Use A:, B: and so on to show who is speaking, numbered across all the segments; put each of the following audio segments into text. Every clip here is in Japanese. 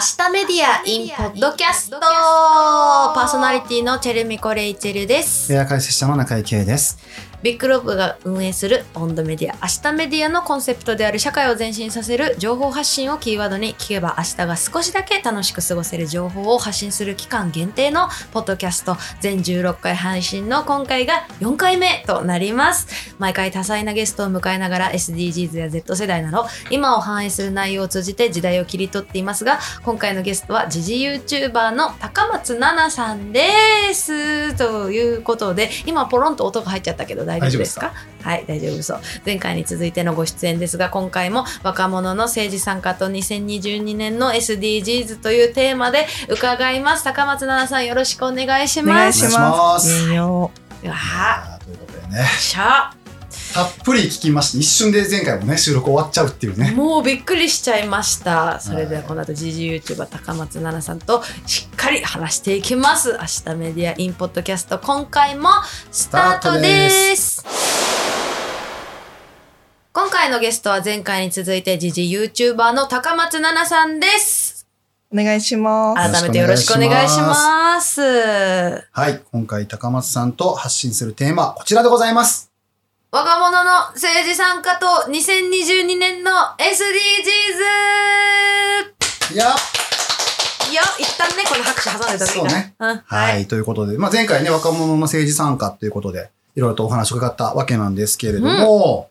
A: 明日メディア in ポッドキャストパーソナリティのチェルミコレイチェルです。
B: エア解説者の中井圭です。
A: ビッグローブが運営する温度メディア。明日メディアのコンセプトである社会を前進させる情報発信をキーワードに聞けば明日が少しだけ楽しく過ごせる情報を発信する期間限定のポッドキャスト全16回配信の今回が4回目となります。毎回多彩なゲストを迎えながら SDGs や Z 世代など今を反映する内容を通じて時代を切り取っていますが今回のゲストは時事 YouTuber の高松菜奈さんです。ということで今ポロンと音が入っちゃったけど大丈夫ですか？はい大丈夫そう。前回に続いてのご出演ですが今回も若者の政治参加と2022年の SDGs というテーマで伺います。高松菜奈さんよろしくお願いします。
B: お願いします。
C: いいよ。
A: うわ
B: あーということでね、
A: しゃ
B: たっぷり聞きまして、一瞬で前回もね、収録終わっちゃうっていうね。
A: もうびっくりしちゃいました。それではこの後時事 YouTuber 高松菜奈さんとしっかり話していきます。明日メディアインポッドキャスト今回もスタートです。今回のゲストは前回に続いて時事 YouTuber の高松菜奈さんです。
C: お願いします。
A: 改めてよろしくお願いします。
B: はい、今回高松さんと発信するテーマ、こちらでございます。
A: 若者の政治参加と2022年の SDGs
B: いや、
A: いや、一旦ね、この拍手挟んでた
B: そうね。
A: うん、
B: は、
A: はいい。
B: ということで、まあ、前回ね、若者の政治参加ということで、いろいろとお話を伺ったわけなんですけれども、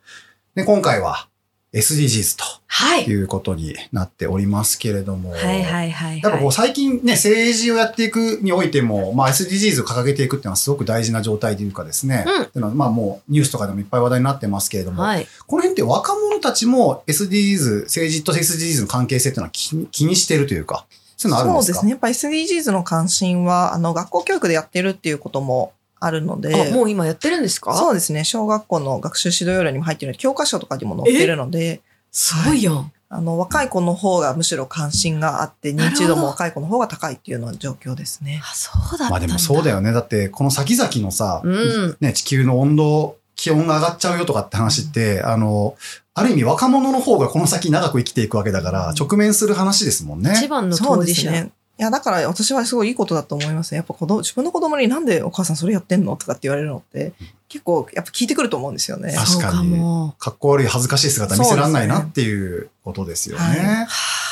B: ね、今回は SDGs
A: はい。
B: ということになっておりますけれども、
A: はいはいはい、
B: やっぱこう
A: はい。
B: 最近ね、政治をやっていくにおいても、まあ SDGs を掲げていくっていうのはすごく大事な状態というかですね、
A: うん
B: っていうのはまあもうニュースとかでもいっぱい話題になってますけれども、
A: はい。
B: この辺って若者たちも SDGs、政治と SDGs の関係性っていうのは気に気にしてるというか、そういうのあるんですか？
C: そうですね。やっぱ SDGs の関心は、あの、学校教育でやってるっていうこともあるので、
A: あ、もう今やってるんですか？
C: そうですね。小学校の学習指導要領にも入ってるので、教科書とかにも載ってるので、
A: すごいよ。
C: あの、若い子の方がむしろ関心があって、認知度も若い子の方が高いっていうような状況ですね。
A: あ、そうだ。
B: まあでもそうだよね。だって、この先々のさ、
A: うん
B: ね、地球の温度、気温が上がっちゃうよとかって話って、あの、ある意味若者の方がこの先長く生きていくわけだから、直面する話ですもんね。
A: 一番の
C: そう
A: 当事者。
C: ですね。いや、だから私はすごいいいことだと思いますね。やっぱ子供、自分の子供になんでお母さんそれやってんのとかって言われるのって、結構やっぱ聞いてくると思うんですよね。
B: 確かに
A: も。
B: かっこ悪い恥ずかしい姿見せらんないなっていうことですよね。
C: はい
A: はあ、そっか。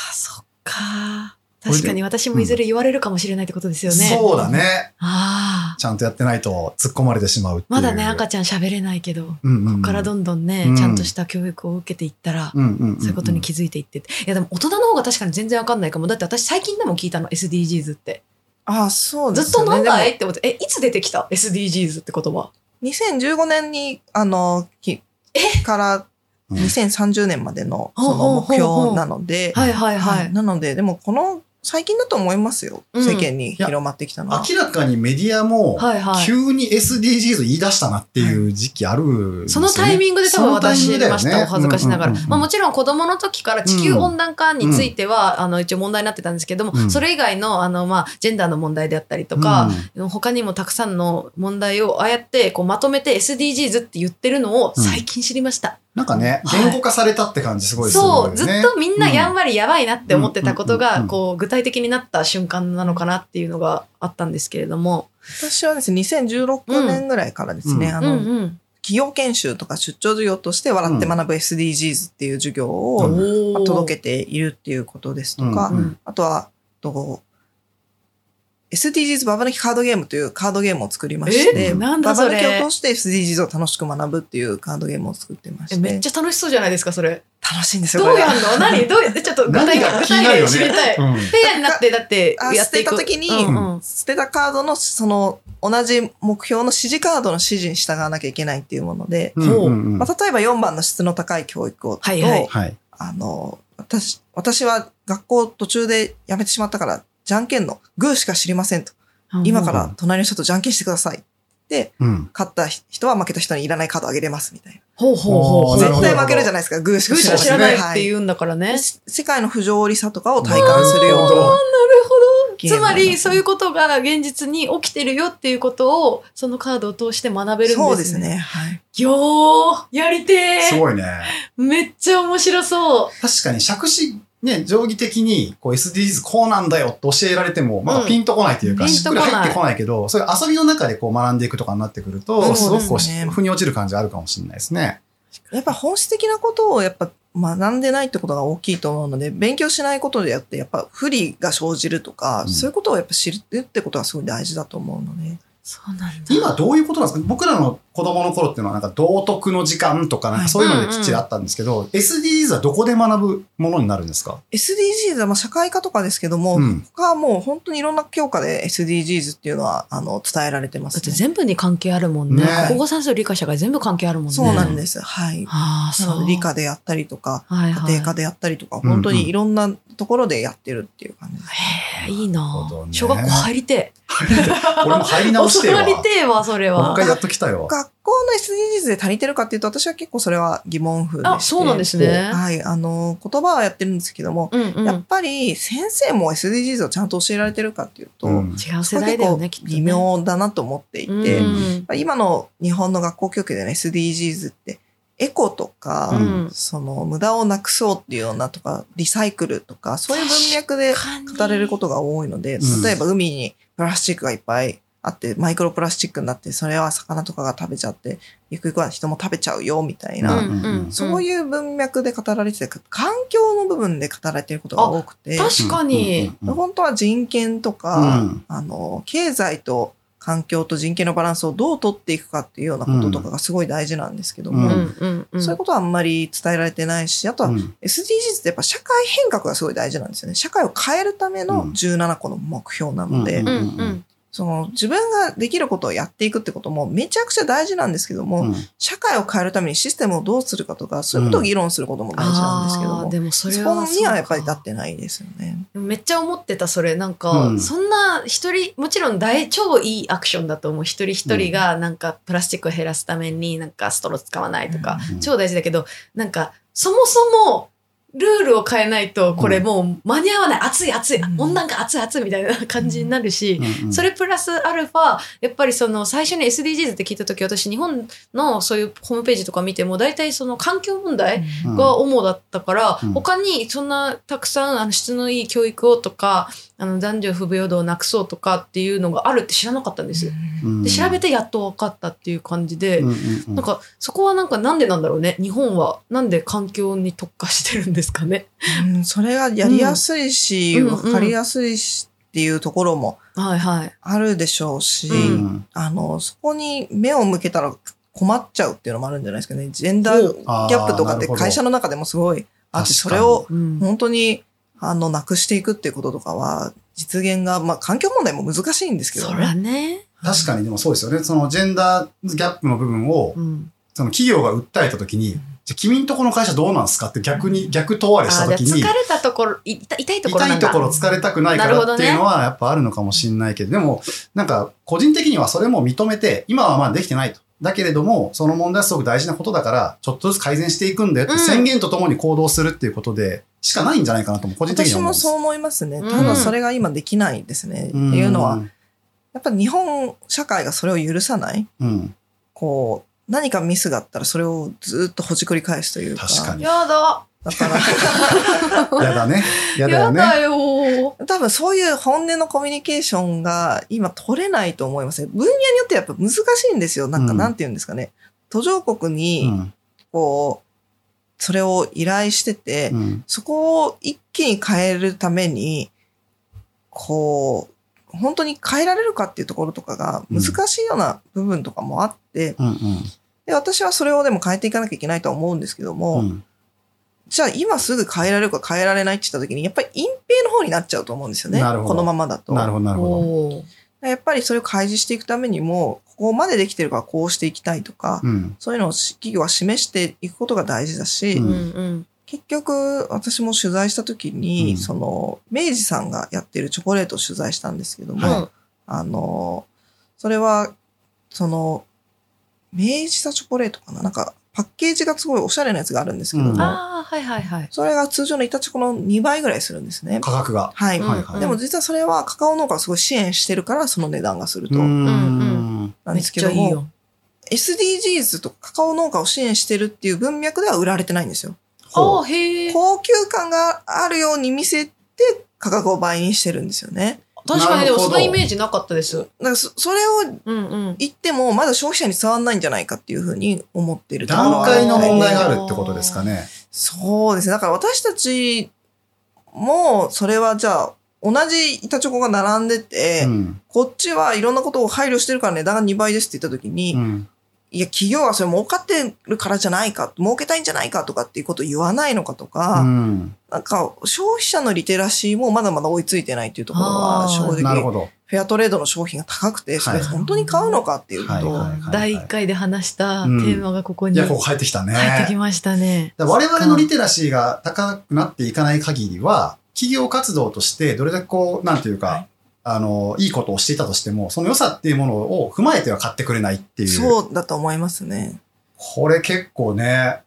A: 確かに私もいずれ言われるかもしれないってことですよね。
B: そうだね。
A: ああ。
B: ちゃんとやってないと突っ込まれてしまう。
A: まだね、赤ちゃん喋れないけど、こ
B: うんうんうん
A: っからどんどんね、
B: うん
A: ちゃんとした教育を受けていったら、
B: うんうんうんうん
A: そういうことに気づいていって。いやでも大人の方が確かに全然わかんないかも。だって私最近でも聞いたの、SDGs って。
C: ああ、そうで
A: ずっと。なんだい
C: で
A: って思って、え、いつ出てきた ?SDGs って言葉。
C: も2015年に、あの、きから
B: うん
C: 2030年までのその目標なので、
A: はいはいは
C: はい。なので、でもこの最近だと思いますよ。
A: うん。
C: 世間に広まってきたのは。
B: 明らかにメディアも
A: はいはい。
B: 急に SDGs 言い出したなっていう時期あるんですよね、
A: そのタイミングで多分私知りました、お恥ずかしながら。まあも
B: ち
A: ちろん子供の時から地球温暖化については、あの一応問題になってたんですけども、
B: うん。
A: それ以外のあのまあジェンダーの問題であったりとか、他にもたくさんの問題をああやってこうまとめて SDGs って言ってるのを最近知りました。
B: なんかね、
A: はい
B: 言語化されたって感じすごいするよね。
A: そう、ずっとみんなやんわりやばいなって思ってたことが、こう具体的になった瞬間なのかなっていうのがあったんですけれども。
C: 私はですね、2016年ぐらいからですね、
B: うん
C: あの、
A: うんうん。
C: 企業研修とか出張授業として笑って学ぶ SDGs っていう授業を、届けているっていうことですとか、
B: うんうん
C: あとは、と SDGs ババ抜きカードゲームというカードゲームを作りまして、
A: えなんだ
C: ババ抜きを通して SDGs を楽しく学ぶっていうカードゲームを作ってまして、
A: えめっちゃ楽しそうじゃないですか、それ。
C: 楽しいんですよ、
A: どうやん。の？何？どう？やってちょっと具体
B: 何
A: が具体
B: が
A: 知りたい。ペアになって、だって
C: あ
A: やっていく。
C: 捨てた時に捨てたカードのその同じ目標の指示カードの指示に従わなきゃいけないっていうもので、例えば4番の質の高い教育をと。あの、私、私は学校途中で辞めてしまったから、じゃんけんのグーしか知りませんと。今から隣の人とじゃんけんしてください。で、
B: うん。
C: 勝った人は負けた人にいらないカードあげれますみたいな。
A: ほうほうほう
C: 絶対負けるじゃないですか、グーし
A: グーしか知らないって
C: う。
A: 言うんだからね。
C: で世界の不条理さとかを体感するような
B: なるほど
A: つまり、そういうことが現実に起きてるよっていうことを、そのカードを通して学べるんですね。
C: そうです。ね。はい。
A: よー、やりてー。
B: すごいね。
A: めっちゃ面白そ
B: 確かに、杓子ね、定規的にこう SDGs こうなんだよって教えられても、まだピンとこないというか、
A: うん
B: しっくり入ってこないけど、そういう遊びの中でこう学んでいくとかになってくると、すごくこう、腑に落ちる感じあるかもしれないですね。
C: やっぱ本質的なことをやっぱ学んでないってことが大きいと思うので、勉強しないことでやって、やっぱ不利が生じるとか、
B: うん
C: そういうことをやっぱ知るってことがすごい大事だと思うので。
A: そうなんだ。
B: 今どういうことなんですか？僕らの子供の頃っていうのはなんか道徳の時間とかなんかそういうのできっちりあったんですけど、SDGs はどこで学ぶものになるんですか
C: ？SDGs はまあ社会科とかですけども、
B: うん
C: 他はもう本当にいろんな教科で SDGs っていうのはあの伝えられてま
A: だって
C: すね。
A: 全部に関係あるもんね。
B: ね
A: 国語算数理科社会全部関係あるもんね。
C: そうなんです。はい。
A: ああ、そう。
C: 理科でやったりとか、
A: はいはい、
C: 家庭科でやったりとか、
B: うん
C: 本当にいろんなところでやってるっていう感じです。
A: へえ、いいな
B: ね
A: 小学校入りて
B: 俺も入り
A: え。
B: 直してよ。
A: 入りてえわ、それは
B: もう一。回やっときたよ。
C: 学校の SDGs で足りてるかっていうと、私は結構それは疑問符で。
A: あ、そうなんですね。
C: はい。あの、言葉はやってるんですけども、
A: うんうん。
C: やっぱり先生も SDGs をちゃんと教えられてるかっていうと、
B: うん
A: 違う世
C: それは結構
A: 代だよね。
C: 微妙だなと思っていて、
A: うん
C: 今の日本の学校教育での SDGs って、エコとか、
A: うん。
C: その無駄をなくそうっていうようなとか、リサイクルとか、そういう文脈で語れることが多いので、
B: うん。
C: 例えば海にプラスチックがいっぱいあって、マイクロプラスチックになって、それは魚とかが食べちゃって、ゆくゆくは人も食べちゃうよ、みたいな、
A: うんうん
C: そういう文脈で語られてて、環境の部分で語られていることが多くて、
A: 確かに。
B: うんうんうん。
C: 本当は人権とか、
B: うん。
C: あの、経済と環境と人権のバランスをどう取っていくかっていうようなこととかがすごい大事なんですけども、
B: うん
A: うんうんうん。
C: そういうことはあんまり伝えられてないし、あとは
B: うん
C: SDGs ってやっぱ社会変革がすごい大事なんですよね。社会を変えるための
B: うん
C: 17個の目標なので、
B: うん
A: うんうん。
C: その自分ができることをやっていくってこともめちゃくちゃ大事なんですけども、
B: うん。
C: 社会を変えるためにシステムをどうするかとか、そういうことを議論することも大事なんですけども、
A: あーでもそれ
C: そ
A: は
C: こにはやっぱり立ってないですよね。
A: めっちゃ思ってたそれ。なんか、
B: うん。
A: そんな一人もちろん大超いいアクションだと思う一人一人がなんかプラスチックを減らすためになんかストロー使わないとか、
B: うん。
A: 超大事だけどなんかそもそもルールを変えないとこれもう間に合わない。暑い暑い。
C: うん。
A: 温暖化暑い暑いみたいな感じになるし、それプラスアルファ、やっぱりその最初に SDGs って聞いたとき、私日本のそういうホームページとか見ても、大体その環境問題
B: うん。
A: が主だったから、
B: うん。
A: 他にそんなたくさんあの質のいい教育をとか、あの男女不平等をなくそうとかっていうのがあるって知らなかったんです。
B: うん
A: で、調べてやっと分かったっていう感じで、
B: うんうんうん
A: なんかそこはなんかなんでなんだろうね？日本はなんで環境に特化してるんですかね？
C: うん、それがやりやすいし、
A: うん
C: わ、かりやすいしっていうところも
A: はいはい。
C: あるでしょうし、
A: うん
C: あの、そこに目を向けたら困っちゃうっていうのもあるんじゃないですかね。ジェンダーギャップとかって会社の中でもすごいあって、それを
A: うん
C: 本当に、あの、なくしていくっていうこととかは、実現が、まあ、環境問題も難しいんですけど
A: そら
C: ね。
A: ね。
B: 確かにでもそうですよね。そのジェンダーギャップの部分を、
A: うん。
B: その企業が訴えたときに、じゃあ君んとこの会社どうなんすかって逆に、逆問われしたときに、
A: れたところ、い痛いところなんだ
B: 痛いところ疲れたくないからっていうのはやっぱあるのかもしれないけど、でも、なんか個人的にはそれも認めて、今はまあできてないと。だけれども、その問題はすごく大事なことだから、ちょっとずつ改善していくんだよって
A: うん
B: 宣言とともに行動するっていうことで、しかないんじゃないかなとも個人的に
C: 私。もそう思いますね。
A: うん
C: ただそれが今できないですね。っていうのは、やっぱり日本社会がそれを許さない。
B: うん、
C: こう、何かミスがあったらそれをずっとほじくり返すというか。
B: 確かに
A: やだ。
C: だから、
B: やだね。やだ
A: や
B: よね。
A: だよ。
C: 多分そういう本音のコミュニケーションが今取れないと思いますね。分野によってやっぱ難しいんですよ。なんか、
B: うん
C: なんて言うんですかね。途上国
B: う
C: に、
B: ん
C: こう、それを依頼してて、
B: うん
C: そこを一気に変えるために、こう、本当に変えられるかっていうところとかが難しいような部分とかもあって、
B: うん
C: で私はそれをでも変えていかなきゃいけないとは思うんですけども、
B: うん
C: じゃあ今すぐ変えられるか変えられないって言った時に、やっぱり隠蔽の方になっちゃうと思うんですよね。
B: なるほど
C: このままだと。
B: なるほど、なるほど。
C: やっぱりそれを開示していくためにも、ここまでできてるからこうしていきたいとか、
B: うん。
C: そういうのを企業は示していくことが大事だし、
B: う
A: うん。
C: 結局私も取材した時に、
B: うん。
C: その、明治さんがやってるチョコレートを取材したんですけども、
B: は
C: あの、それは、その、明治座チョコレートかな？なんか、パッケージがすごいおしゃれなやつがあるんですけども、
B: うん
A: ああ、はいはいはい。
C: それが通常の板チョコの2倍ぐらいするんですね。
B: 価格が。
C: はい。
B: はいはい
C: でも実はそれはカカオ農家がすごい支援してるからその値段がすると。
B: うん
A: ん
C: なん
A: めっ
C: ですけども、
A: ちゃいいよ。
C: SDGs とカカオ農家を支援してるっていう文脈では売られてないんですよ。
A: ああ、へえ。
C: 高級感があるように見せて価格を倍にしてるんですよね。
A: 確かに、でもそのイメージなかったです。
C: だからそそれを
A: うんうん。
C: 言ってもまだ消費者に伝わんないんじゃないかっていうふうに思っているところ
B: 段
C: はある
B: 階の問題があるってことですかね。
C: そうですね。だから私たちも、それはじゃあ、同じ板チョコが並んでて、
B: うん。
C: こっちはいろんなことを配慮してるから値段が2倍ですって言った時に、
B: うん。
C: いや、企業はそれ儲かってるからじゃないか、儲けたいんじゃないかとかっていうことを言わないのかとか、
B: うん。
C: なんか消費者のリテラシーもまだまだ追いついてないっていうところは正直。フェアトレードの商品が高くて、それ
B: はい
C: 本当に買うのかっていうと、
B: はいはい
A: 第1回で話したテ
B: うん
A: ーマがここに
B: いや、こ
A: 入
B: こ入ってきたね。
A: ってきましたね。
B: 我々のリテラシーが高くなっていかない限りは、企業活動としてどれだけこう、なんていうか、
C: はい
B: あの、いいことをしていたとしても、その良さっていうものを踏まえては買ってくれないっていう。
C: そうだと思いますね。
B: これ結構ね。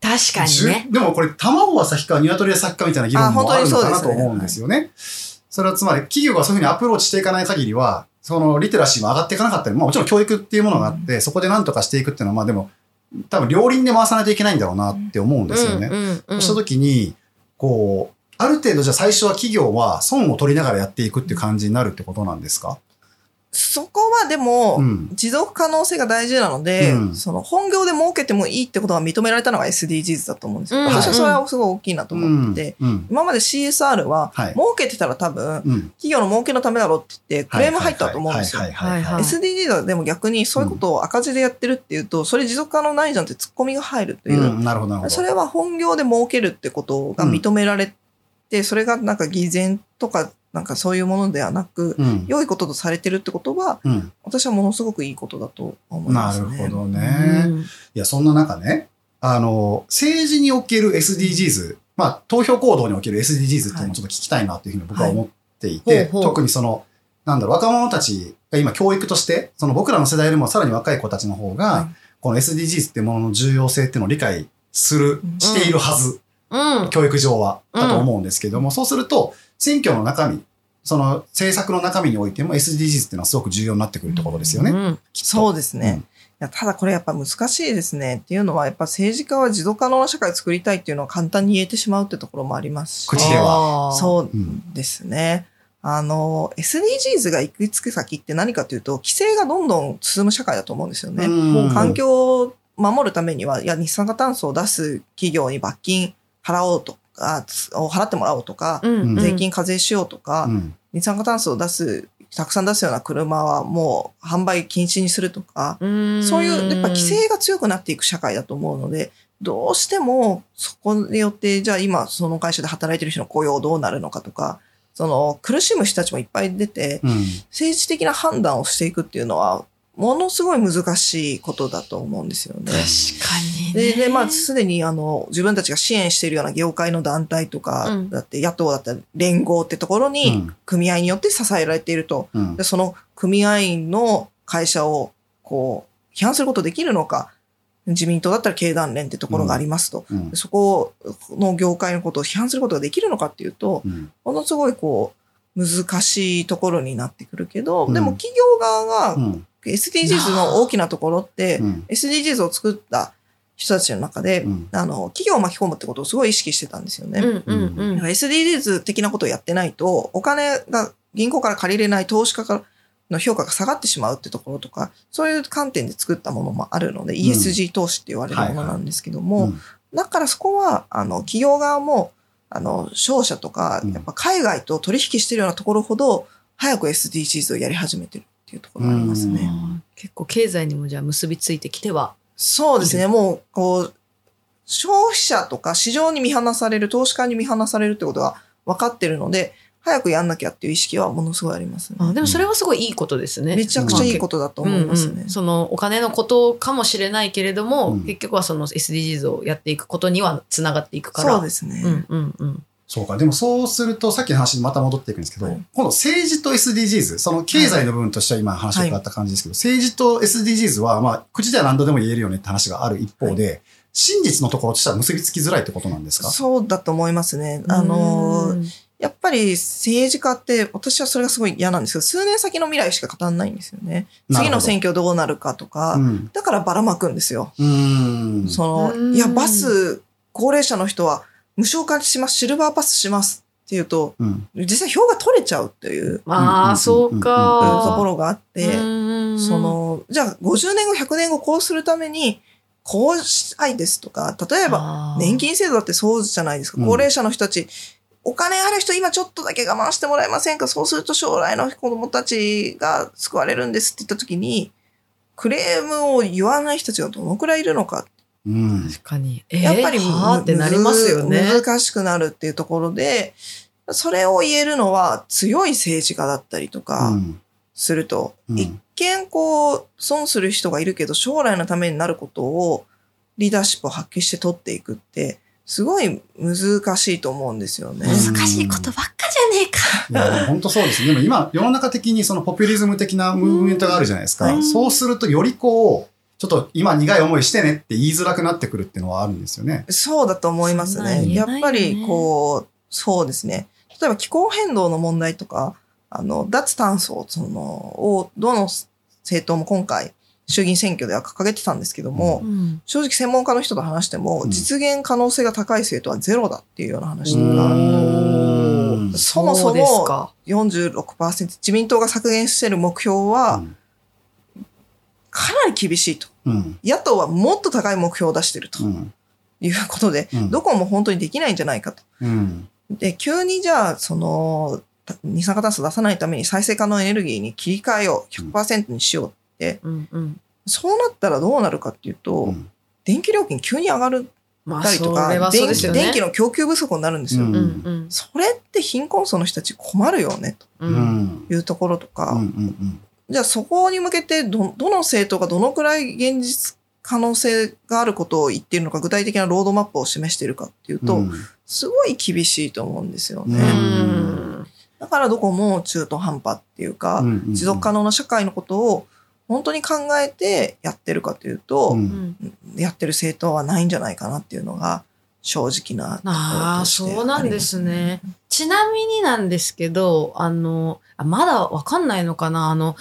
A: 確かにね。
B: でもこれ、卵は先か鶏は先かみたいな議論もあるのかなと思うんですよね。それはつまり、企業がそういうふうにアプローチしていかない限りは、そのリテラシーも上がっていかなかったり、まあもちろん教育っていうものがあって、そこで何とかしていくっていうのは、まあでも、多分両輪で回さないといけないんだろうなって思うんですよね。そうした時に、こう、ある程度じゃあ最初は企業は損を取りながらやっていくっていう感じになるってことなんですか？
C: そこはでも、
B: うん。
C: 持続可能性が大事なので、
B: うん
C: その本業で儲けてもいいってことが認められたのが SDGs だと思うんですよ。
A: うん
C: 私はそれはすごい大きいなと思ってて、
B: うん。
C: 今まで CSR は、
B: はい。
C: 儲けてたら多分、
B: うん。
C: 企業の儲けのためだろうって言って、クレーム入ったと思うんですよ
B: は。いはいはい
A: はい
B: はい。
C: SDGs はでも逆にそういうことを赤字でやってるっていうと、それ持続可能ないじゃんってツッコミが入るというう、
B: ん、なるほどなるほど。
C: それは本業で儲けるってことが認められて、それがなんか偽善とか、なんかそういうものではなく、
B: うん。
C: 良いこととされてるってことは、
B: うん。
C: 私はものすごくいいことだと思い
B: な
C: ますね。
B: るほど
A: う
B: ね。
A: ん
B: いや、そんな中ね、あの、政治における SDGs、まあ、投票行動における SDGs っていうのをちょっと聞きたいなっていうふうに僕は思っていて、
A: はいほうほう
B: 特にその、なんだろう、若者たちが今教育として、その僕らの世代よりもさらに若い子たちの方が、
C: はい
B: この SDGs っていうものの重要性っていうのを理解する、
C: うん
B: しているはず、
A: うん。
B: 教育上は、だと思うんですけども、そうすると、選挙の中身、その政策の中身においても SDGs っていうのはすごく重要になってくるところですよね。
A: うん
C: そうですね。
B: うん
C: いやただこれやっぱ難しいですね。っていうのは、やっぱ政治家は持続可能な社会を作りたいっていうのは簡単に言えてしまうってところもありますし。
B: 口では
C: そう
B: うん
C: ですね。あの、SDGs が行き着く先って何かというと、規制がどんどん進む社会だと思うんですよね。
B: うん
C: 環境を守るためには、いや、二酸化炭素を出す企業に罰金払おうとか、払ってもらおうとか、
A: うん。うん
C: 税金課税しようとか、
B: うん。
C: 二酸化炭素を出す、たくさん出すような車はもう販売禁止にするとか、
A: うん。
C: そういう、やっぱ規制が強くなっていく社会だと思うので、どうしてもそこによって、じゃあ今その会社で働いてる人の雇用どうなるのかとか、その苦しむ人たちもいっぱい出て、
B: うん。
C: 政治的な判断をしていくっていうのは、ものすごい難しいことだと思うんですよね。
A: 確かに
C: で、
A: ね。
C: で、まあ、すでに、あの、自分たちが支援しているような業界の団体とか、
A: うん
C: だって野党だったら連合ってところ
B: う
C: に、
B: ん
C: 組合によって支えられていると。
B: うん
C: で、その組合員の会社を、こう、批判することできるのか。自民党だったら経団連ってところがありますと。
B: うん
C: でそこの業界のことを批判することができるのかっていうと、
B: うん
C: ものすごいこう、難しいところになってくるけど、
B: うん
C: でも企業側が
B: うん
C: SDGs の大きなところって、
B: うん。
C: SDGs を作った人たちの中で、
B: うん。
C: あの、企業を巻き込むってことをすごい意識してたんですよね。
A: うんうんうん。
C: SDGs 的なことをやってないと、お金が銀行から借りれない投資家からの評価が下がってしまうってところとか、そういう観点で作ったものもあるので、ESG 投資って言われるものなんですけども、
B: うん。
C: だからそこは、あの、企業側も、あの、商社とか
B: うん、
C: やっぱ海外と取引してるようなところほど、早く SDGs をやり始めてるっていうところがありますね。
A: うん結構経済にもじゃあ結びついてきては。
C: そうですね。もう、こう、消費者とか市場に見放される、投資家に見放されるってことが分かってるので、早くやんなきゃっていう意識はものすごいありますね。
A: あでもそれはすごいいいことですね。
C: めちゃくちゃいいことだと思いますね
A: うんうん。そのお金のことかもしれないけれども、
B: うん
A: 結局はその SDGs をやっていくことにはつながっていくから。
C: そうですね。
A: うんうんうん。
B: そうか。でもそうすると、さっきの話にまた戻っていくんですけど、
C: はい
B: 今度政治と SDGs、その経済の部分としては今話が変わった感じですけど、政治と SDGs は、まあ、口では何度でも言えるよねって話がある一方で、真実のところとしては結びつきづらいってことなんですか？
C: そうだと思いますね。あのやっぱり政治家って、私はそれがすごい嫌なんですけど、数年先の未来しか語らないんですよね。次の選挙どうなるかとか、
B: うん。
C: だからばらまくんですよ。
B: うーん。
C: その、
A: うん
C: いや、バス、高齢者の人は無償化します、シルバーパスしますっていうと、
B: うん。
C: 実際票が取れちゃうっていう
A: まあ、そう
C: と
A: か。
C: ころがあって、その、じゃあ50年後、100年後こうするために、こうしたいですとか、例えば、
A: ば
C: 年金制度だってそうじゃないですか。
B: うん
C: 高齢者の人たち、お金ある人今ちょっとだけ我慢してもらえませんか？そうすると将来の子供たちが救われるんですって言った時に、クレームを言わない人たちがどのくらいいるのか。
B: うん。
A: 確かに。えー
C: やっぱり、
A: はーってなりますよね。
C: む難しくなるっていうところで、それを言えるのは強い政治家だったりと
B: う
C: か
B: ん。
C: すると、
B: うん
C: 一見こう、損する人がいるけど、将来のためになることをリーダーシップを発揮して取っていくって、すごい難しいと思うんですよね。
B: うん
A: 難しいことばっかじゃねえか。
B: いや、本当そうですね。でも今、世の中的にそのポピュリズム的なムーブメントがあるじゃないですか。
A: うん
B: そうすると、よりこう、ちょっと今苦い思いしてねって言いづらくなってくるっていうのはあるんですよね。
C: そうだと思いますね。
A: ね
C: やっぱりこう、そうですね。例えば気候変動の問題とか、あの、脱炭素そのを、どの政党も今回、衆議院選挙では掲げてたんですけども、
A: うん
C: 正直専門家の人と話しても、
B: うん
C: 実現可能性が高い政党はゼロだっていうような話と
B: う
C: か、
B: ん
C: そもそも
A: か。
C: 46%、自民党が削減している目標はかなり厳しいと。
B: うん。
C: 野党はもっと高い目標を出していると
B: うん。
C: いうことで、
B: うん
C: どこも本当にできないんじゃないかと。
B: うん。
C: で、急にじゃあ、その、た二酸化炭素出さないために再生可能エネルギーに切り替えよう、100%にしようって、
A: うんうん。
C: そうなったらどうなるかっていうと、
B: うん
C: 電気料金急に上がる
A: まあ、
C: たりとか、
A: それはそう
C: 電気
A: ですよね。
C: 電気の供給不足になるんですよ。
B: うん
A: うんうん
C: それって貧困層の人たち困るよね、
A: う。
B: うんん。
C: というところとか、
B: うんうん
C: じゃあそこに向けてど、どの政党がどのくらい現実可能性があることを言っているのか、具体的なロードマップを示しているかっていうと、
B: うん。
C: すごい厳しいと思うんですよね。だからどこも中途半端っていうか、
B: うんうん
C: 持続可能な社会のことを本当に考えてやってるかというと、
B: うん。
C: やってる政党はないんじゃないかなっていうのが正直なところ
A: ああ、
C: として
A: そうなんですね。ちなみになんですけど、あの、あまだわかんないのかなあの、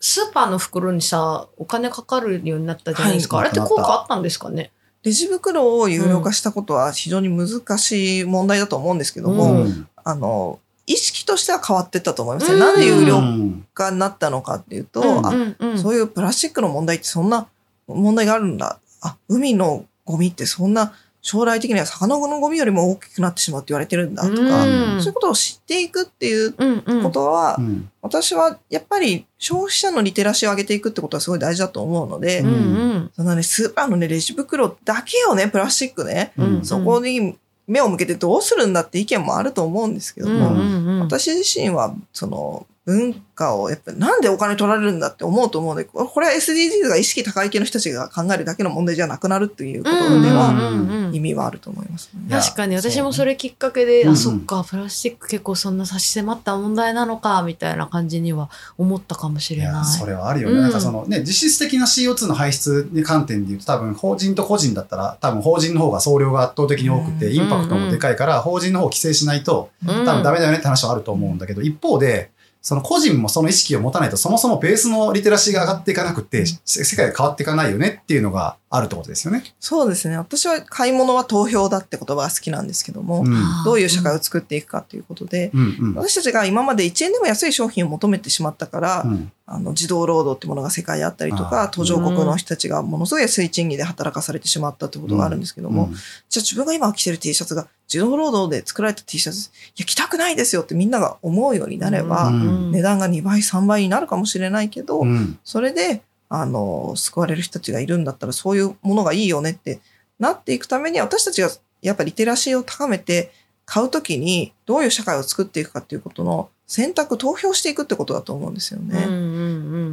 A: スーパーの袋にさ、お金かかるようになったじゃないですか。
B: はい
A: あれって効果あったんですかね？
C: レジ袋を有料化したことは非常に難しい問題だと思うんですけども、
A: うん
C: あの、意識としては変わってったと思いますね。
A: うん
C: なんで有料
B: うん
C: 化になったのかっていうと、
A: うん
C: そういうプラスチックの問題ってそんな問題があるんだ。あ、海のゴミってそんな将来的には魚のゴミよりも大きくなってしまうって言われてるんだとか、
A: うん。
C: そういうことを知っていくっていう
A: うんうん。
C: ことは、
B: うん。
C: 私はやっぱり消費者のリテラシーを上げていくってことはすごい大事だと思うので、
A: うんうん。
C: そのね、スーパーのね、レジ袋だけをね、プラスチックね、
B: うん
C: そこに目を向けてどうするんだって意見もあると思うんですけども、
A: うんうんうん。
C: 私自身は、その、文化を、やっぱりなんでお金取られるんだって思うと思うので、これは SDGs が意識高い系の人たちが考えるだけの問題じゃなくなるっていうことで
A: うん
C: は、意味はあると思いますね。
A: 確かに私もそれきっかけで、
B: うん。
A: あ、そっか、プラスチック結構そんな差し迫った問題なのか、みたいな感じには思ったかもしれない。
B: それはあるよね。
A: うん。
B: なんかそのね、実質的な CO2 の排出に観点で言うと、多分法人と個人だったら、多分法人の方が総量が圧倒的に多くて、
C: うん。
B: インパクトもでかいから、法人の方を規制しないと、
A: うん。
B: 多分ダメだよねって話はあると思うんだけど、一方で、その個人もその意識を持たないと、そもそもベースのリテラシーが上がっていかなくて、せ世界が変わっていかないよねっていうのがあるってことですよね。
C: そうですね。私は買い物は投票だって言葉が好きなんですけども、
B: うん。
C: どういう社会を作っていくかということで、
B: うんうん。
C: 私たちが今まで1円でも安い商品を求めてしまったから、
B: うん
C: あの、児童労働ってものが世界であったりと
B: あ
C: か、
B: ー
C: 途上国の人たちがものすごい安い賃金で働かされてしまったってことがあるんですけども、
B: うん
C: じゃあ自分が今着てる T シャツが児童労働で作られた T シャツ、いや、着たくないですよってみんなが思うようになれば、
B: うん
C: 値段が2倍、3倍になるかもしれないけど、
B: うん
C: それで、あの、救われる人たちがいるんだったら、そういうものがいいよねってなっていくためには、私たちがやっぱりリテラシーを高めて、買うときにどういう社会を作っていくかっていうことの選択、投票していくってことだと思うんですよね。
A: うんうんう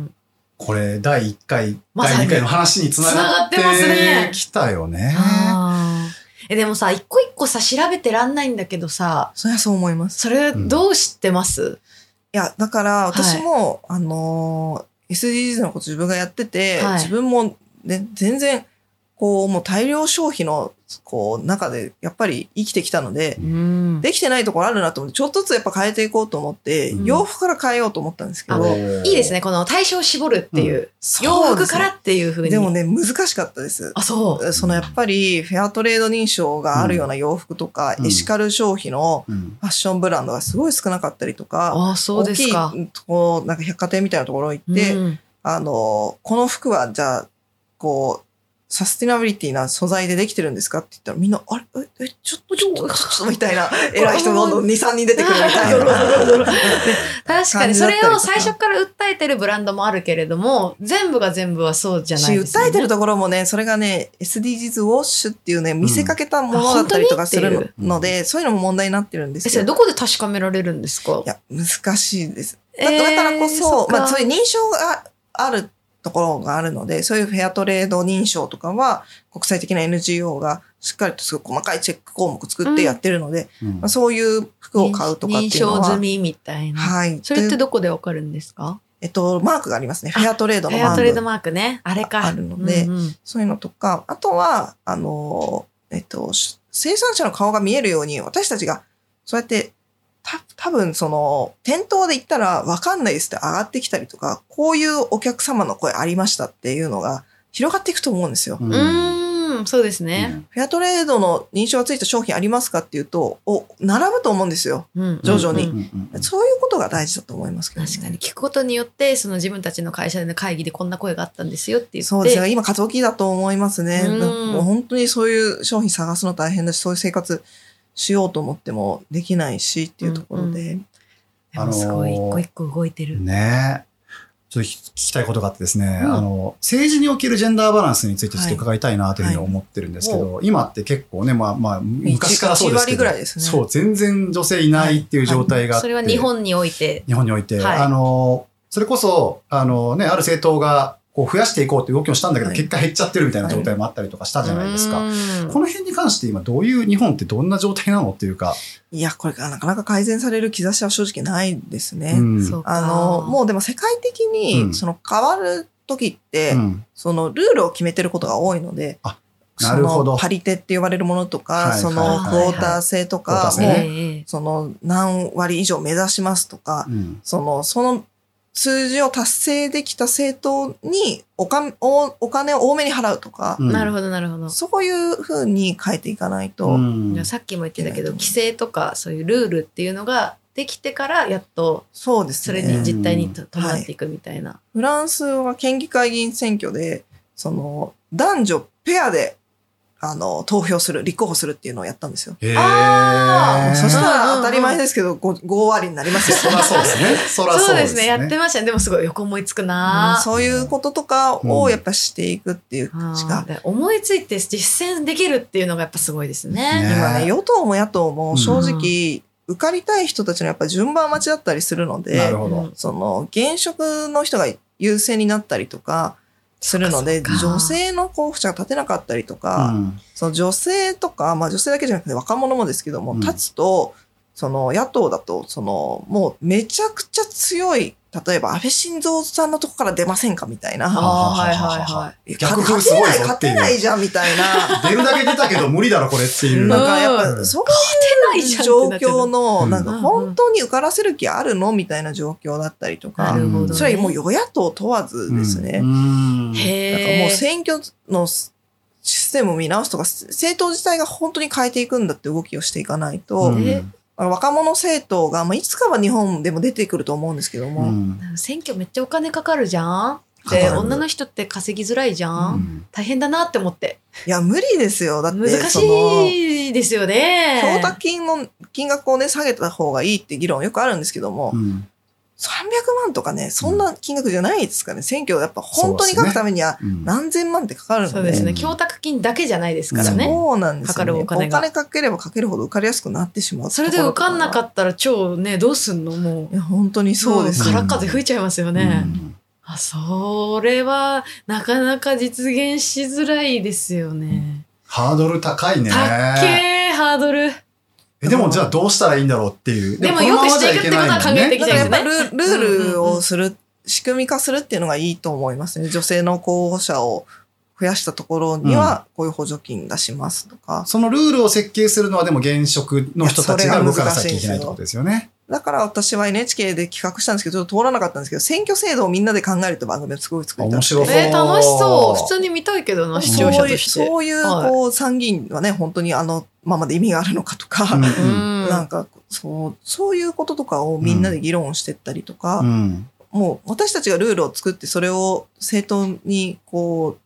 A: ん。
B: これ、第1回、第
A: まさに
B: 2回の話につながってきたよね。
A: え、でもさ、一個一個さ、調べてらんないんだけどさ、
C: そりゃそう思います。
A: それどう知ってます、
C: いや、だから私も、あのー、SDGs のこと自分がやってて、
A: はい。
C: 自分も、ね、全然、こう、もう大量消費の、こう、中で、やっぱり生きてきたので、
A: うん。
C: できてないところあるなと思って、ちょっとずつやっぱ変えていこうと思って、
B: うん
C: 洋服から変えようと思ったんですけど、
A: いいですね。この対象を絞るっていう。洋服からっていう風に。
C: でもね、難しかったです。
A: あ、そう。
C: そのやっぱりフェアトレード認証があるような洋服とか、
B: うん
C: エシカル消費の
B: うん
C: ファッションブランドがすごい少なかったりとか、
A: あ、そうですか。
C: 大きいとこなんか百貨店みたいなところ行って、
A: うん
C: あの、この服はじゃあ、こう、サスティナビリティな素材でできてるんですかって言ったらみんな、あれ？え、えちょっと、ちょっと、ちょっとみたいな、偉い人どんどん2、3人出てくるみたいな。
A: 確かに、それを最初から訴えてるブランドもあるけれども、全部が全部はそうじゃない
C: し、
A: ですよね。
C: 訴えてるところもね、それがね、SDGs ウォッシュっていうね、見せかけたものだったりとかするので、そういうのも問題になってるんですけど。
A: どこで確かめられるんですか？
C: いや、難しいです。
A: えー
C: だだからこそ、
A: そっか
C: まあそういう認証があるところがあるので、そういうフェアトレード認証とかは、国際的な NGO がしっかりとすごい細かいチェック項目作ってやってるので、
B: うん
C: まあ、そういう服を買うとかっていうのは。
A: 認証済みみたいな。
C: はい。
A: それって
C: で
A: どこでわかるんですか？
C: えっと、マークがありますね。フェアトレード
A: フ
C: のマーク。
A: ェアトレードマークね。あれか。
C: あるので
A: うんうん
C: そういうのとか、あとは、あの、えっと、し生産者の顔が見えるように、私たちが、そうやって、た、多分その、店頭で言ったらわかんないですって上がってきたりとか、こういうお客様の声ありましたっていうのが広がっていくと思うんですよ。
B: うん
A: うーん、そうですね。
C: フェアトレードの認証がついた商品ありますかっていうと、お、並ぶと思うんですよ。
A: うん
C: 徐々にそういうことが大事だと思いますけど、ね。
A: 確かに。聞くことによって、その自分たちの会社での会議でこんな声があったんですよって言って。
C: そうですよ。今、過渡期だと思いますね。
A: うん
C: もう本当にそういう商品探すの大変だし、そういう生活しようと思ってもできないしっていうところで。
A: でもすごい、一個一個動いてる。
B: ねえ。ちょっと聞きたいことがあってですね、
A: うん。
B: あの、政治におけるジェンダーバランスについてちょっと伺いたいなというふうに思ってるんですけど、今って結構ね、まあまあ、昔からそうですけ
C: 1割
B: ど、
C: ぐらいですね。
B: そう、全然女性いないっていう状態があって、
A: それは日本において。
B: 日本において、
A: はい。
B: あの、それこそ、あのね、ある政党がこう増やしていこうって動きをしたんだけど、
C: はい
B: 結果減っちゃってるみたいな状態もあったりとかしたじゃないですか。
A: うん。
B: この辺に関して今どういう日本ってどんな状態なのっていうか、
C: いや、これがなかなか改善される兆しは正直ないですね。
B: うん。
C: あの、もうでも世界的
B: うん。
C: に、その変わる時って、
B: うん。
C: そのルールを決めてることが多いので、
B: なるほど。
C: そのパリテって呼ばれるものとか、
B: はい
C: その
B: はい。
C: クォーター制とかも、
B: ー制ね。
A: ええ
C: その何割以上目指しますとか、
B: うん。
C: その、その数字を達成できた政党におかおお金を多めに払うとか、
B: うん
A: なるほど、なるほど。
C: そういうふうに変えていかないと、
B: うん
A: さっきも言ってたけど、規制とかそういうルールっていうのができてから、やっと
C: そうです
A: それ
C: ね。
A: に実態にと伴っていくみたいな。
C: フランスは県議会議員選挙で、その、男女ペアで、あの、投票する、立候補するっていうのをやったんですよ。
A: あー
C: そしたら当たり前
A: で
C: ですけど、5, 5割になりますよ。
B: そらそうですね。そら
A: そ
B: そううです
A: ね。
B: ね。
A: やってましたね。でもすごい横思いつく
C: うん
A: なぁ
C: そういうこととかをやっぱしていくっていう
A: あ
C: しか
A: ー、で思いついて実践できるっていうのがやっぱすごいですね。
B: ね
C: 今ね、与党も野党も
B: うん
C: 正直、受かりたい人たちのやっぱ順番待ちだったりするの
B: な
C: でその、現職の人が優勢になったりとかするので、女性の候補者が立てなかったりと
B: う
C: か、
B: ん。
C: その女性とか、まあ女性だけじゃなくて若者もですけども、
B: うん。
C: 立つと、その野党だと、そのもうめちゃくちゃ強い、例えば安倍晋三さんのとこから出ませんかみたいな。
A: ああ、はいはいはい。
B: 逆風すごいぞっていう
C: 勝てない、勝てないじゃんみたいな。
B: 出るだけ出たけど無理だろ、これっていう。
C: なんかやっぱ、
B: うん
C: そう
A: ない
C: 状況の、
B: うん
C: なんか本当に受からせる気あるのみたいな状況だったりとか、
A: なるほど、ね。
C: それはもう与野党問わずですね。
B: うん
A: へえ。
C: だからもう選挙のシステムを見直すとか、政党自体が本当に変えていくんだって動きをしていかないと、
B: う
C: 若者政党が、まあ、いつかは日本でも出てくると思うんですけども、
B: うん。
A: 選挙めっちゃお金かかるじゃん。で、女の人って稼ぎづらいじゃん、
B: うん。
A: 大変だなって思って。
C: いや、無理ですよ。だって、
A: 難しいですよね。
C: 供託金の金額をね、下げた方がいいって議論よくあるんですけども、
B: うん。
C: 300万とかね、そんな金額じゃないですかね。選挙やっぱ本当に書くためには
B: うん
C: 何千万ってかかるので。
A: そうですね。
B: うん
A: 供託金だけじゃないですからね。
C: そうなんですよ、ね。
A: かかるお金が
C: かければかけるほど受かりやすくなってしまう。
A: それで受かんなか
C: っ
A: ったら超ね、どうすんのも
C: いや、本当に
A: う。
C: そうです
B: ね
A: 空っ風吹いちゃいますよね。
B: うん
A: あ、それは、なかなか実現しづらいですよね。
B: ハードル高いね。
A: たっけー、ハードル。
B: えでもじゃあどうしたらいいんだろうっていう。
A: でもよくしていくってことは考えていき
C: だからやっぱルルールをする、仕組み化するっていうのがいいと思いますね。女性の候補者を増やしたところにはこういう補助金出しますとか。
B: そのルールを設計するのはでも現職の人たちが動かなきゃいけないってことですよね。
C: だから私は NHK で企画したんですけど、ちょっと通らなかったんですけど、選挙制度をみんなで考えるって番組をすごい作りたくて。
B: 面白そう。
A: えー、楽しそう。普通に見たいけどな、視聴者として。
C: そういう、
A: はい。
C: こう、参議院はね、本当にあのままで意味があるのかとか、
B: うん。
A: うん。
C: なんか、そう、そういうこととかをみんなで議論してったりとか、
B: うん。
C: もう私たちがルールを作って、それを正当にこう、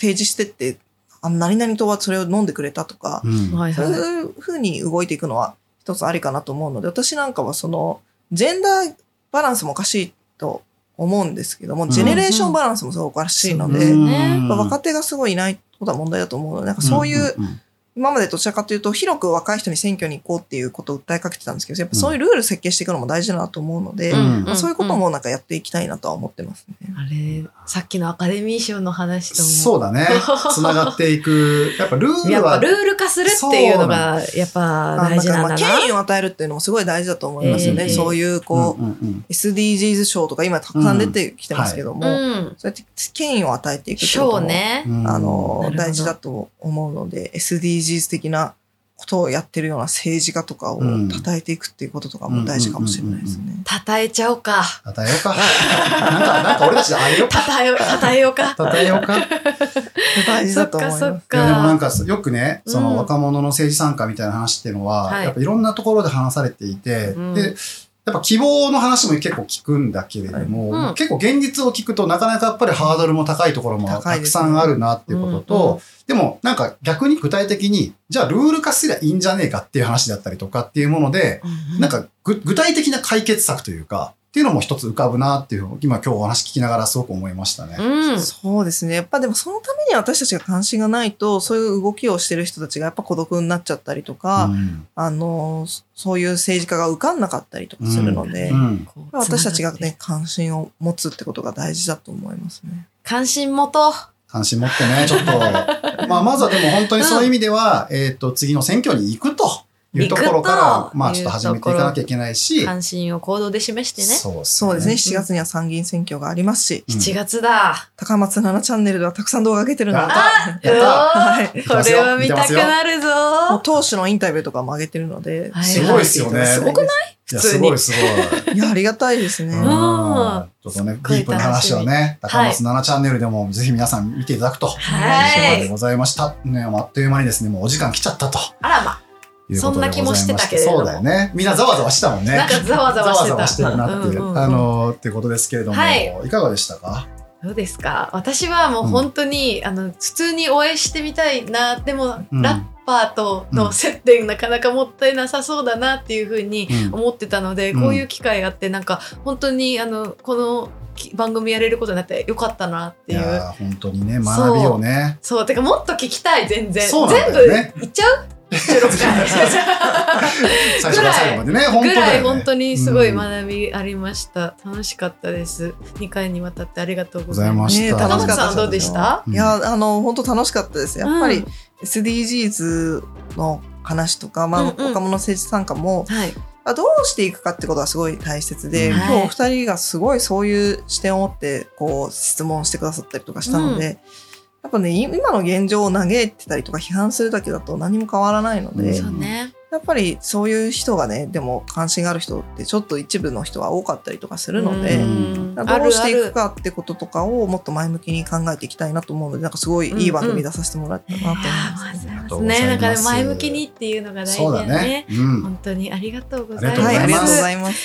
C: 提示してって、あ何々党はそれを飲んでくれたとか、
B: うん。
C: そう。
A: い
C: うふうに動いていくのは一つありかなと思うので、私なんかはその、ジェンダーバランスもおかしいと思うんですけども、
B: ん。
C: ジェネレーションバランスもすごいおかしいので、
A: うん。ね
C: やっぱ若手がすごいいないことは問題だと思うので、なんかそういう、
B: んん
C: 今までどちらかというと、広く若い人に選挙に行こうっていうことを訴えかけてたんですけど、やっぱそういうルール設計していくのも大事だなと思うので、
B: うん
C: まあそういうこともなんかやっていきたいなとは思ってますね。
A: あれ、さっきのアカデミー賞の話とも。
B: そうだね。つながっていく。やっぱルールは
A: やっぱルール化するっていうのが、やっぱ大事なんだな。
C: まあ権威を与えるっていうのもすごい大事だと思いますよね。
A: ええ
C: そういう、こう、
B: うんうん、
C: SDGs 賞とか今たくさん出てきてますけども、
A: うん。
C: そうやって権威を与えていくってことも、
A: 賞ね。
B: うん
C: あの大事だと思うので、SDGs 的なことをやってるような政治家とかを
B: うん
C: 称えていくっていうこととかも大事かもしれないですね。
A: 称えちゃおうか。
B: たたえようか。なんか、なんか俺たちであげようか。
A: 称えよう、称えようか。
B: たたえようか。い
C: 大事
A: そっか
C: だと思います。
A: そっか。
B: やでもなんかよくね、そ
A: うん
B: の若者の政治参加みたいな話っていうのは、
A: はい
B: やっぱいろんなところで話されていて、
A: うん
B: で、やっぱ希望の話も結構聞くんだけれども、
A: うん。
B: 結構現実を聞くとなかなかやっぱりハードルも高いところもたくさんあるなっていうことと、
A: うんうん。
B: でもなんか逆に具体的に、じゃあルール化すりゃいいんじゃねえかっていう話だったりとかっていうもので、
A: うん。
B: なんかぐ具体的な解決策というか、っていうのも一つ浮かぶなっていう、今今日お話聞きながらすごく思いましたね。
A: うん。
C: そうですね。やっぱでもそのために私たちが関心がないと、そういう動きをしてる人たちがやっぱ孤独になっちゃったりとか、
B: うん
C: あの、そういう政治家が受かんなかったりとかするので、
B: うん
C: 私たちがね、関心を持つってことが大事だと思いますね。
A: 関心持とう。
B: 関心持ってね、ちょっと、まあ、まずはでも本当にそういう意味では、えっ、と、次の選挙に行くというところからまあ、ちょっと始めていかなきゃいけないし、
A: 関心を行動で示してね。
B: そう
C: そうですね。
A: ん
C: 7月には参議院選挙がありますし、
B: うん
A: 7月だ。
C: 高松7チャンネルではたくさん動画上げてるので、
B: やったやった。
C: はい
A: ー。これは見たくなる
C: もう
A: ぞ。
C: 党首のインタビューとかも上げてるので、
A: はい。
B: すごいですよね。
C: すごくない？
B: いや、
A: 普通に。
B: すごいすごい。
C: いや、ありがたいですね。
B: うん。
A: ん。
B: ちょっとね、ディープな話をね、高松7チャンネルでもぜひ皆さん見ていただくと。
A: はい。
B: いうことでございました。ね、あっという間にですね、もうお時間来ちゃったと。
A: あらま。そんな気もしてたけれども。
B: そうだよね。みんなざわざわしてたもんね。
A: なんかざわざわしてた。
B: ざわざわしてるなっていう、
A: うんうんうん
B: あのー、っていうことですけれども、
A: はい。
B: いかがでしたか？
A: どうですか？私はもう本当に、あの、普通に応援してみたいな。でも、
B: うん。
A: ラッパーとの接点なかなかもったいなさそうだなっていうふうに
B: うん。
A: 思ってたので、
B: うん。
A: こういう機会があって、なんか本当にあの、このき番組やれることになってよかったなっていう。
B: い本当にね、学びをね。
A: そう、てかもっと聞きたい、全然。
B: そうなんだ
A: 全部いっちゃう？?16 回。
B: 最初から最後までね、本当
A: ぐら
B: だよね。
A: い本当にすごい学びありました。楽しかったです。2回にわたってありがとうございま
B: した。
C: ね楽しかった
A: どうでした
B: うん
C: いや、あの、本当楽しかったです。やっぱり
A: うん
C: SDGs の話とか、まあ、
A: うんうん
C: 若者政治参加も、
A: はい。
C: あどうしていくかってことはすごい大切で、
B: うん
C: 今日
A: はい
C: お二人がすごいそういう視点を持って、こう、質問してくださったりとかしたので、やっぱね、今の現状を嘆いてたりとか批判するだけだと何も変わらないので、
A: ね。
C: やっぱりそういう人がね、でも関心がある人ってちょっと一部の人は多かったりとかするので、
A: うん
C: どうしていくかってこととかをもっと前向きに考えていきたいなと思うので、なんかすごいいい番組出させてもらったなと思います。
A: いやー
B: ありがとうございます
A: ね、なんかね、前向きにっていうのが大事
B: だ
A: だよね
B: ね。。うん。
A: 本当にありがとうございます。
C: はい、ありがとうご
B: い
C: ざいます。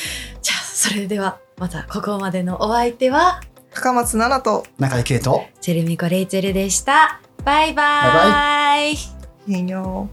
A: じゃあ、それでは、またここまでのお相手は、
C: 高松菜奈と、
B: 中井圭と、
A: チェルミコレイチェルでした。バイバイ。
B: バイ
C: 変容。